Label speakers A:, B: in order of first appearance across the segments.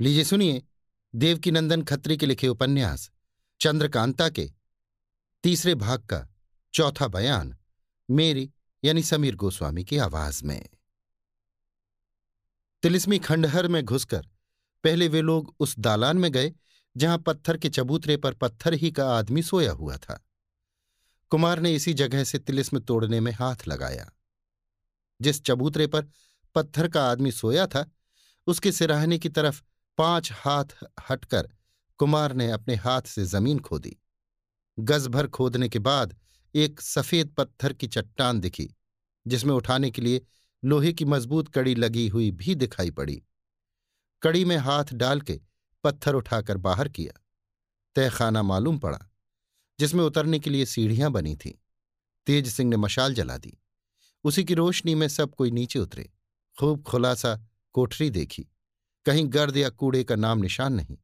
A: लीजिए सुनिए, देवकीनंदन खत्री के लिखे उपन्यास, चंद्रकांता के, तीसरे भाग का चौथा बयान, मेरी यानी समीर गोस्वामी की आवाज़ में। तिलिस्मी खंडहर में घुसकर पहले वे लोग उस दालान में गए, जहाँ पत्थर के चबूतरे पर पत्थर ही का आदमी सोया हुआ था। कुमार ने इसी जगह से तिलिस्म तोड़ने में हाथ लगाया। जिस चबूतरे पर पत्थर का आदमी सोया था, उसके सिराहने की तरफ़ पाँच हाथ हटकर कुमार ने अपने हाथ से ज़मीन खोदी। गज भर खोदने के बाद एक सफ़ेद पत्थर की चट्टान दिखी, जिसमें उठाने के लिए लोहे की मज़बूत कड़ी लगी हुई भी दिखाई पड़ी। कड़ी में हाथ डाल के पत्थर उठाकर बाहर किया। तहखाना मालूम पड़ा, जिसमें उतरने के लिए सीढ़ियाँ बनी थीं। तेज सिंह ने मशाल जला दी। उसी की रोशनी में सब कोई नीचे उतरे। खूब खुलासा कोठरी देखी। कहीं गर्द या कूड़े का नाम निशान नहीं।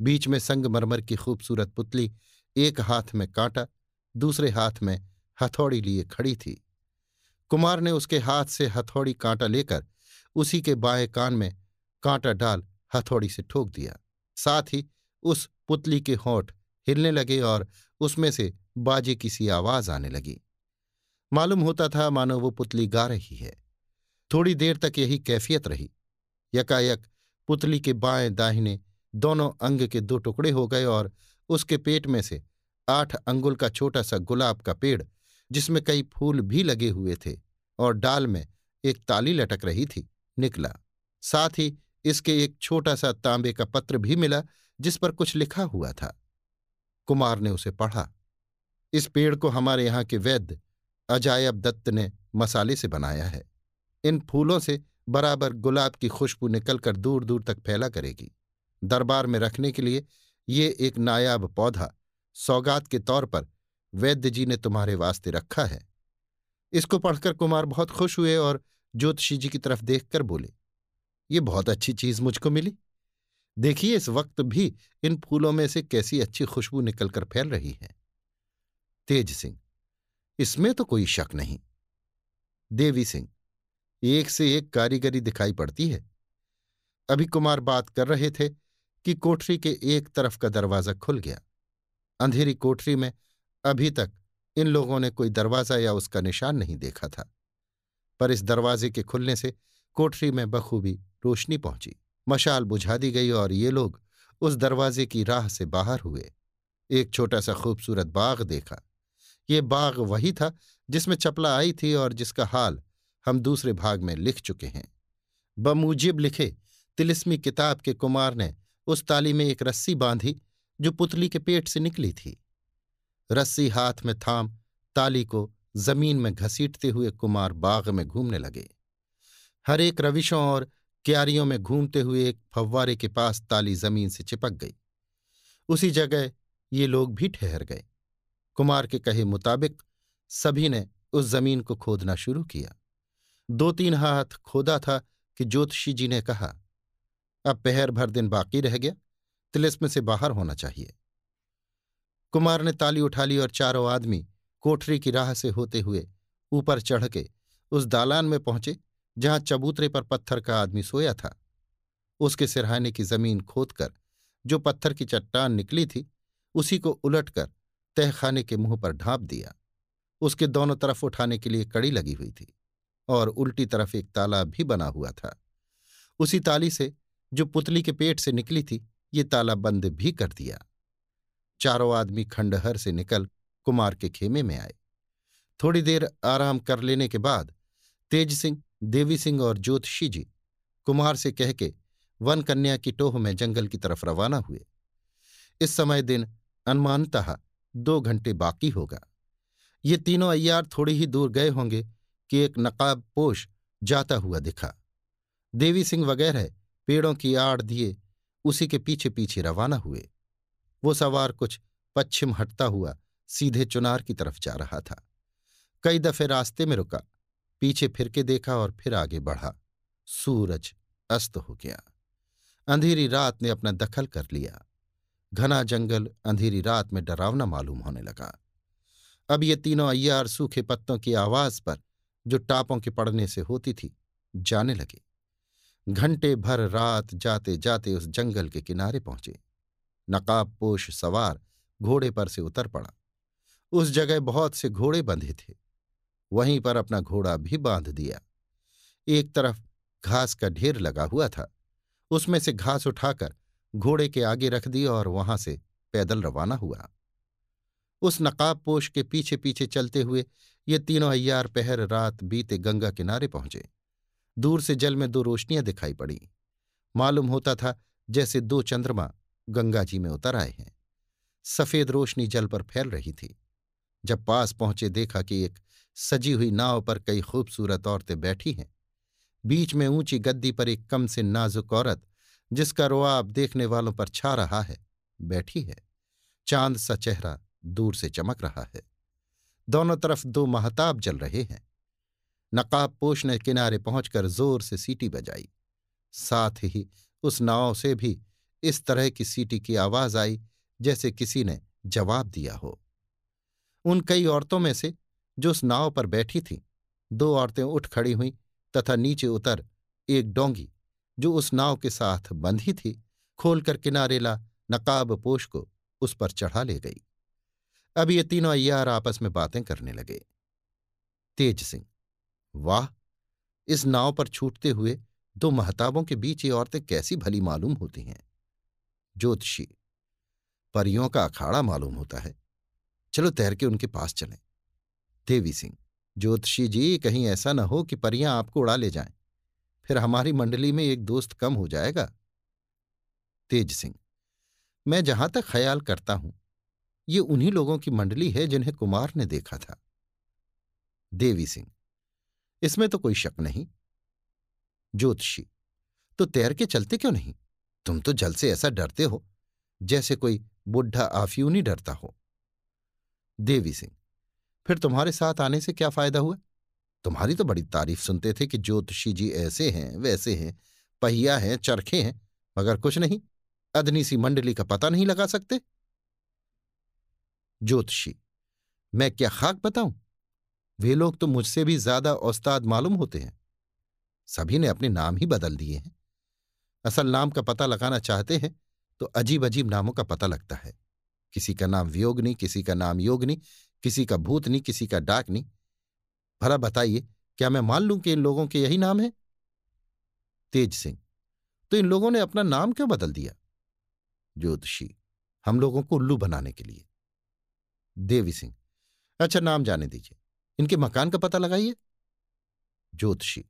A: बीच में संगमरमर की खूबसूरत पुतली, एक हाथ में कांटा, दूसरे हाथ में हथौड़ी लिए खड़ी थी। कुमार ने उसके हाथ से हथौड़ी कांटा लेकर उसी के बाएँ कान में कांटा डाल हथौड़ी से ठोक दिया। साथ ही उस पुतली के होंठ हिलने लगे और उसमें से बाजे की सी आवाज़ आने लगी। मालूम होता था मानो वो पुतली गा रही है। थोड़ी देर तक यही कैफियत रही। यकायक पुतली के बाएँ दाहिने दोनों अंग के दो टुकड़े हो गए और उसके पेट में से आठ अंगुल का छोटा सा गुलाब का पेड़, जिसमें कई फूल भी लगे हुए थे और डाल में एक ताली लटक रही थी, निकला। साथ ही इसके एक छोटा सा तांबे का पत्र भी मिला, जिस पर कुछ लिखा हुआ था। कुमार ने उसे पढ़ा। इस पेड़ को हमारे यहाँ के वैद्य अजायब दत्त ने मसाले से बनाया है। इन फूलों से बराबर गुलाब की खुशबू निकलकर दूर दूर तक फैला करेगी। दरबार में रखने के लिए ये एक नायाब पौधा सौगात के तौर पर वैद्य जी ने तुम्हारे वास्ते रखा है। इसको पढ़कर कुमार बहुत खुश हुए और ज्योतिषी जी की तरफ़ देखकर बोले, ये बहुत अच्छी चीज़ मुझको मिली। देखिए, इस वक्त भी इन फूलों में से कैसी अच्छी खुशबू निकलकर फैल रही है। तेज सिंह, इसमें तो कोई शक नहीं। देवी सिंह एक से एक कारीगरी दिखाई पड़ती है। अभी कुमार बात कर रहे थे कि कोठरी के एक तरफ़ का दरवाज़ा खुल गया। अंधेरी कोठरी में अभी तक इन लोगों ने कोई दरवाज़ा या उसका निशान नहीं देखा था, पर इस दरवाजे के खुलने से कोठरी में बखूबी रोशनी पहुँची। मशाल बुझा दी गई और ये लोग उस दरवाजे की राह से बाहर हुए। एक छोटा सा खूबसूरत बाग देखा। ये बाग वही था जिसमें चपला आई थी और जिसका हाल हम दूसरे भाग में लिख चुके हैं। बमूजिब लिखे, तिलिस्मी किताब के कुमार ने उस ताली में एक रस्सी बांधी, जो पुतली के पेट से निकली थी। रस्सी हाथ में थाम, ताली को ज़मीन में घसीटते हुए कुमार बाग में घूमने लगे। हर एक रविशों और क्यारियों में घूमते हुए एक फव्वारे के पास ताली ज़मीन से चिपक गई। उसी जगह ये लोग भी ठहर गए। कुमार के कहे मुताबिक सभी ने उस ज़मीन को खोदना शुरू किया। दो तीन हाथ खोदा था कि ज्योतिषी जी ने कहा, अब पहर भर दिन बाकी रह गया, तिलिस्म से बाहर होना चाहिए। कुमार ने ताली उठा ली और चारों आदमी कोठरी की राह से होते हुए ऊपर चढ़ के उस दालान में पहुँचे, जहाँ चबूतरे पर पत्थर का आदमी सोया था। उसके सिरहाने की ज़मीन खोदकर, जो पत्थर की चट्टान निकली थी, उसी को उलटकर तहखाने के मुँह पर ढांप दिया। उसके दोनों तरफ़ उठाने के लिए कड़ी लगी हुई थी। और उल्टी तरफ़ एक ताला भी बना हुआ था। उसी ताली से जो पुतली के पेट से निकली थी, ये ताला बंद भी कर दिया। चारों आदमी खंडहर से निकल कुमार के खेमे में आए। थोड़ी देर आराम कर लेने के बाद तेज सिंह, देवी सिंह और ज्योतिषी जी कुमार से कह के वन कन्या की टोह में जंगल की तरफ़ रवाना हुए। इस समय दिन अनुमानतः दो घंटे बाकी होगा। ये तीनों अय्यार थोड़ी ही दूर गए होंगे कि एक नकाब पोश जाता हुआ दिखा। देवी सिंह वगैरह पेड़ों की आड़ दिए, उसी के पीछे पीछे रवाना हुए। वो सवार कुछ पश्चिम हटता हुआ सीधे चुनार की तरफ़ जा रहा था। कई दफे रास्ते में रुका, पीछे फिर के देखा और फिर आगे बढ़ा। सूरज अस्त हो गया। अंधेरी रात ने अपना दखल कर लिया। घना जंगल अंधेरी रात में डरावना मालूम होने लगा। अब ये तीनों अय्यार सूखे पत्तों की आवाज़ पर जो टापों के पड़ने से होती थी, जाने लगे। घंटे भर रात जाते जाते उस जंगल के किनारे पहुँचे। नकाब पोश सवार घोड़े पर से उतर पड़ा। उस जगह बहुत से घोड़े बंधे थे। वहीं पर अपना घोड़ा भी बाँध दिया। एक तरफ़ घास का ढेर लगा हुआ था। उसमें से घास उठाकर घोड़े के आगे रख दी और वहाँ से पैदल रवाना हुआ। उस नकाबपोश के पीछे पीछे चलते हुए ये तीनों अय्यार पहर रात बीते गंगा किनारे पहुँचे। दूर से जल में दो रोशनियाँ दिखाई पड़ी। मालूम होता था, जैसे दो चंद्रमा गंगा जी में उतर आए हैं। सफ़ेद रोशनी जल पर फैल रही थी। जब पास पहुँचे, देखा कि एक सजी हुई नाव पर कई खूबसूरत औरतें बैठी हैं। बीच में ऊँची गद्दी पर एक कम से नाजुक औरत, जिसका रोआब देखने वालों पर छा रहा है, बैठी है। चाँद सा चेहरा दूर से चमक रहा है। दोनों तरफ़ दो महताब जल रहे हैं। नकाब पोश ने किनारे पहुंचकर ज़ोर से सीटी बजाई। साथ ही उस नाव से भी इस तरह की सीटी की आवाज़ आई जैसे किसी ने जवाब दिया हो। उन कई औरतों में से जो उस नाव पर बैठी थीं, दो औरतें उठ खड़ी हुईं तथा नीचे उतर एक डोंगी, जो उस नाव के साथ बंधी थी, खोलकर किनारे ला नकाब पोश को उस पर चढ़ा ले गई। अब ये तीनों अय्यार आपस में बातें करने लगे। तेज सिंह, वाह, इस नाव पर छूटते हुए दो महताबों के बीच ये औरतें कैसी भली मालूम होती हैं? ज्योतिषी, परियों का अखाड़ा मालूम होता है। चलो तैर के उनके पास चलें। देवी सिंह, ज्योतिषी जी, कहीं ऐसा न हो कि परियाँ आपको उड़ा ले जाएँ। फिर हमारी मंडली में एक दोस्त कम हो जाएगा? तेज सिंह, मैं जहाँ तक ख्याल करता हूँ ये उन्हीं लोगों की मंडली है जिन्हें कुमार ने देखा था। देवी सिंह, इसमें तो कोई शक नहीं। ज्योतिषी तो तैर के चलते क्यों नहीं? तुम तो जल से ऐसा डरते हो, जैसे कोई बुढ़ा आफियूनी डरता हो। देवी सिंह, फिर तुम्हारे साथ आने से क्या फ़ायदा हुआ? तुम्हारी तो बड़ी तारीफ़ सुनते थे कि ज्योतिषी जी ऐसे हैं, वैसे हैं, पहिया हैं, चरखे हैं, मगर कुछ नहीं, अदनी सी मंडली का पता नहीं लगा सकते। ज्योतिषी। मैं क्या खाक बताऊँ? वे लोग तो मुझसे भी ज़्यादा औस्ताद मालूम होते हैं। सभी ने अपने नाम ही बदल दिए हैं। असल नाम का पता लगाना चाहते हैं तो अजीब अजीब नामों का पता लगता है। किसी का नाम वियोगनी किसी का नाम योगनी किसी का भूतनी किसी का डाकनी भला बताइए, क्या मैं मान लूँ कि इन लोगों के यही नाम है? तेज सिंह तो इन लोगों ने अपना नाम क्यों बदल दिया? ज्योतिषी, हम लोगों को उल्लू बनाने के लिए। देवी सिंह। अच्छा नाम जाने दीजिए। इनके मकान का पता लगाइए। ज्योतिषी,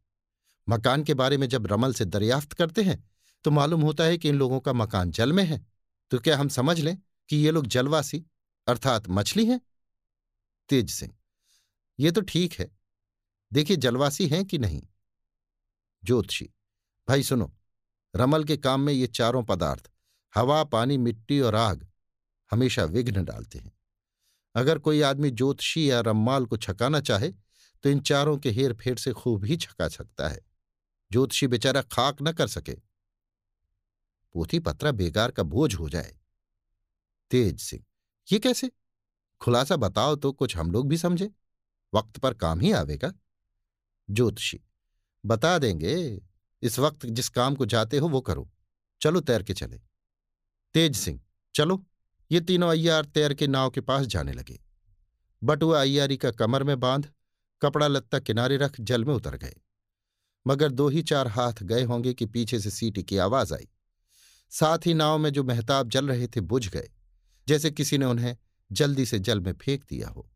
A: मकान के बारे में जब रमल से दरियाफ्त करते हैं तो मालूम होता है कि इन लोगों का मकान जल में है। तो क्या हम समझ लें कि ये लोग जलवासी, अर्थात मछली हैं? तेज सिंह, ये तो ठीक है। देखिए, जलवासी हैं कि नहीं? ज्योतिषी, भाई सुनो, रमल के काम में ये चारों पदार्थ, हवा, पानी, मिट्टी और आग, हमेशा विघ्न डालते हैं। अगर कोई आदमी ज्योतिषी या रम्माल को छकाना चाहे तो इन चारों के हेर फेर से खूब ही छका सकता है। ज्योतिषी बेचारा खाक न कर सके। पोथी पत्रा बेकार का बोझ हो जाए। तेज सिंह, ये कैसे? खुलासा बताओ तो कुछ हम लोग भी समझे। वक्त पर काम ही आवेगा ज्योतिषी, बता देंगे, इस वक्त जिस काम को जाते हो वो करो। चलो तैर के चले। तेज सिंह, चलो। ये तीनों अय्यार तैर के नाव के पास जाने लगे। बटुआ अय्यारी का कमर में बाँध, कपड़ा लत्ता किनारे रख जल में उतर गए। मगर दो ही चार हाथ गए होंगे कि पीछे से सीटी की आवाज़ आई। साथ ही नाव में जो महताब जल रहे थे बुझ गए, जैसे किसी ने उन्हें जल्दी से जल में फेंक दिया हो।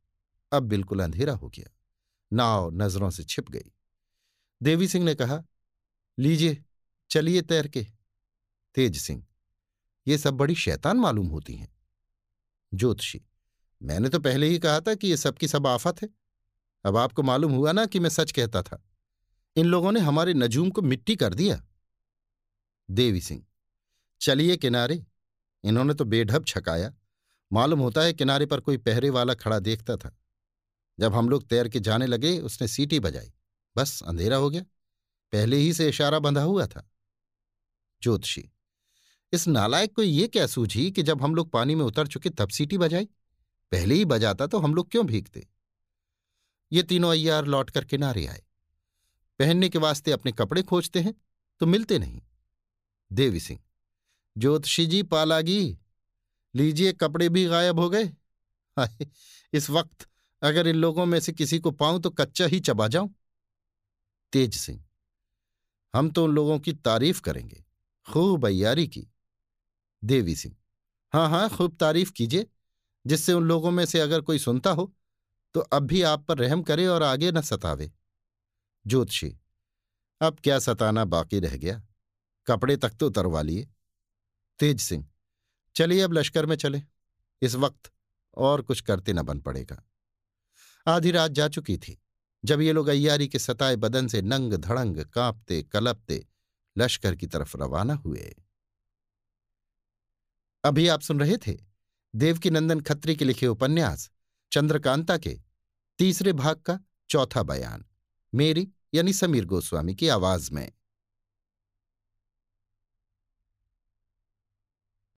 A: अब बिल्कुल अंधेरा हो गया। नाव नज़रों से छिप गई। देवी सिंह ने कहा, लीजिए, चलिए तैर के। तेज सिंह, ये सब बड़ी शैतान मालूम होती हैं। ज्योतिषी। मैंने तो पहले ही कहा था कि ये सबकी सब आफत है। अब आपको मालूम हुआ ना कि मैं सच कहता था। इन लोगों ने हमारे नजूम को मिट्टी कर दिया। देवी सिंह, चलिए किनारे। इन्होंने तो बेढब छकाया। मालूम होता है किनारे पर कोई पहरे वाला खड़ा देखता था। जब हम लोग तैर के जाने लगे, उसने सीटी बजाई। बस, अंधेरा हो गया। पहले ही से इशारा बंधा हुआ था। ज्योतिषी इस नालायक को ये क्या सूझी कि जब हम लोग पानी में उतर चुके तब सीटी बजाई? पहले ही बजाता तो हम लोग क्यों भीगते? ये तीनों अय्यार लौटकर किनारे आए। पहनने के वास्ते अपने कपड़े खोजते हैं तो मिलते नहीं। देवी सिंह, ज्योतिषी जी पालागी। लीजिए कपड़े भी गायब हो गए। इस वक्त अगर इन लोगों में से किसी को पाऊँ तो कच्चा ही चबा जाऊँ। तेज सिंह, हम तो उन लोगों की तारीफ़ करेंगे। खूब अयारी की। देवी सिंह हाँ हाँ खूब तारीफ़ कीजिए, जिससे उन लोगों में से अगर कोई सुनता हो तो अब भी आप पर रहम करे और आगे न सतावे। ज्योतिषी, अब क्या सताना बाकी रह गया? कपड़े तक तो उतरवा लिए। तेज सिंह, चलिए अब लश्कर में चले। इस वक्त और कुछ करते न बन पड़ेगा। आधी रात जा चुकी थी, जब ये लोग अय्यारी के सताए बदन से नंग धड़ंग कांपते, कलपते लश्कर की तरफ़ रवाना हुए। अभी आप सुन रहे थे देवकीनंदन खत्री के लिखे उपन्यास, चंद्रकांता के तीसरे भाग का चौथा बयान। मेरी यानी समीर गोस्वामी की आवाज़ में।